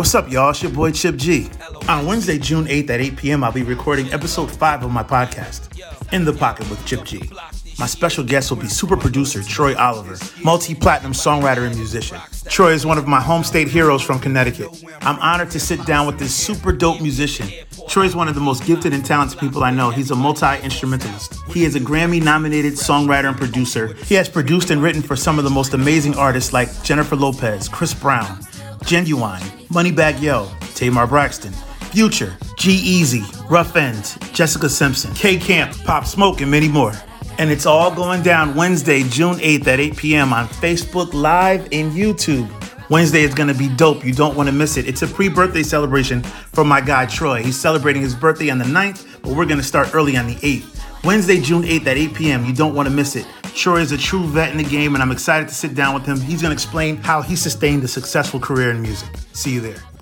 What's up, y'all? It's your boy Chip G. On Wednesday, June 8th at 8 p.m., I'll be recording episode 5 of my podcast, In the Pocket with Chip G. My special guest will be super producer Troy Oliver, multi platinum songwriter and musician. Troy is one of my home state heroes from Connecticut. I'm honored to sit down with this super dope musician. Troy is one of the most gifted and talented people I know. He's a multi instrumentalist. He is a Grammy nominated songwriter and producer. He has produced and written for some of the most amazing artists like Jennifer Lopez, Chris Brown, Ginuwine, Moneybagg Yo, Tamar Braxton, Future, G Easy, Ruff Endz, Jessica Simpson, K Camp, Pop Smoke, and many more. And it's all going down Wednesday, June 8th at 8 p.m. on Facebook Live and YouTube. Wednesday is gonna be dope. You don't wanna miss it. It's a pre birthday celebration for my guy Troy. He's celebrating his birthday on the 9th, but we're gonna start early on the 8th. Wednesday, June 8th at 8 p.m. You don't wanna miss it. Troy is a true vet in the game, and I'm excited to sit down with him. He's gonna explain how he sustained a successful career in music. See you there.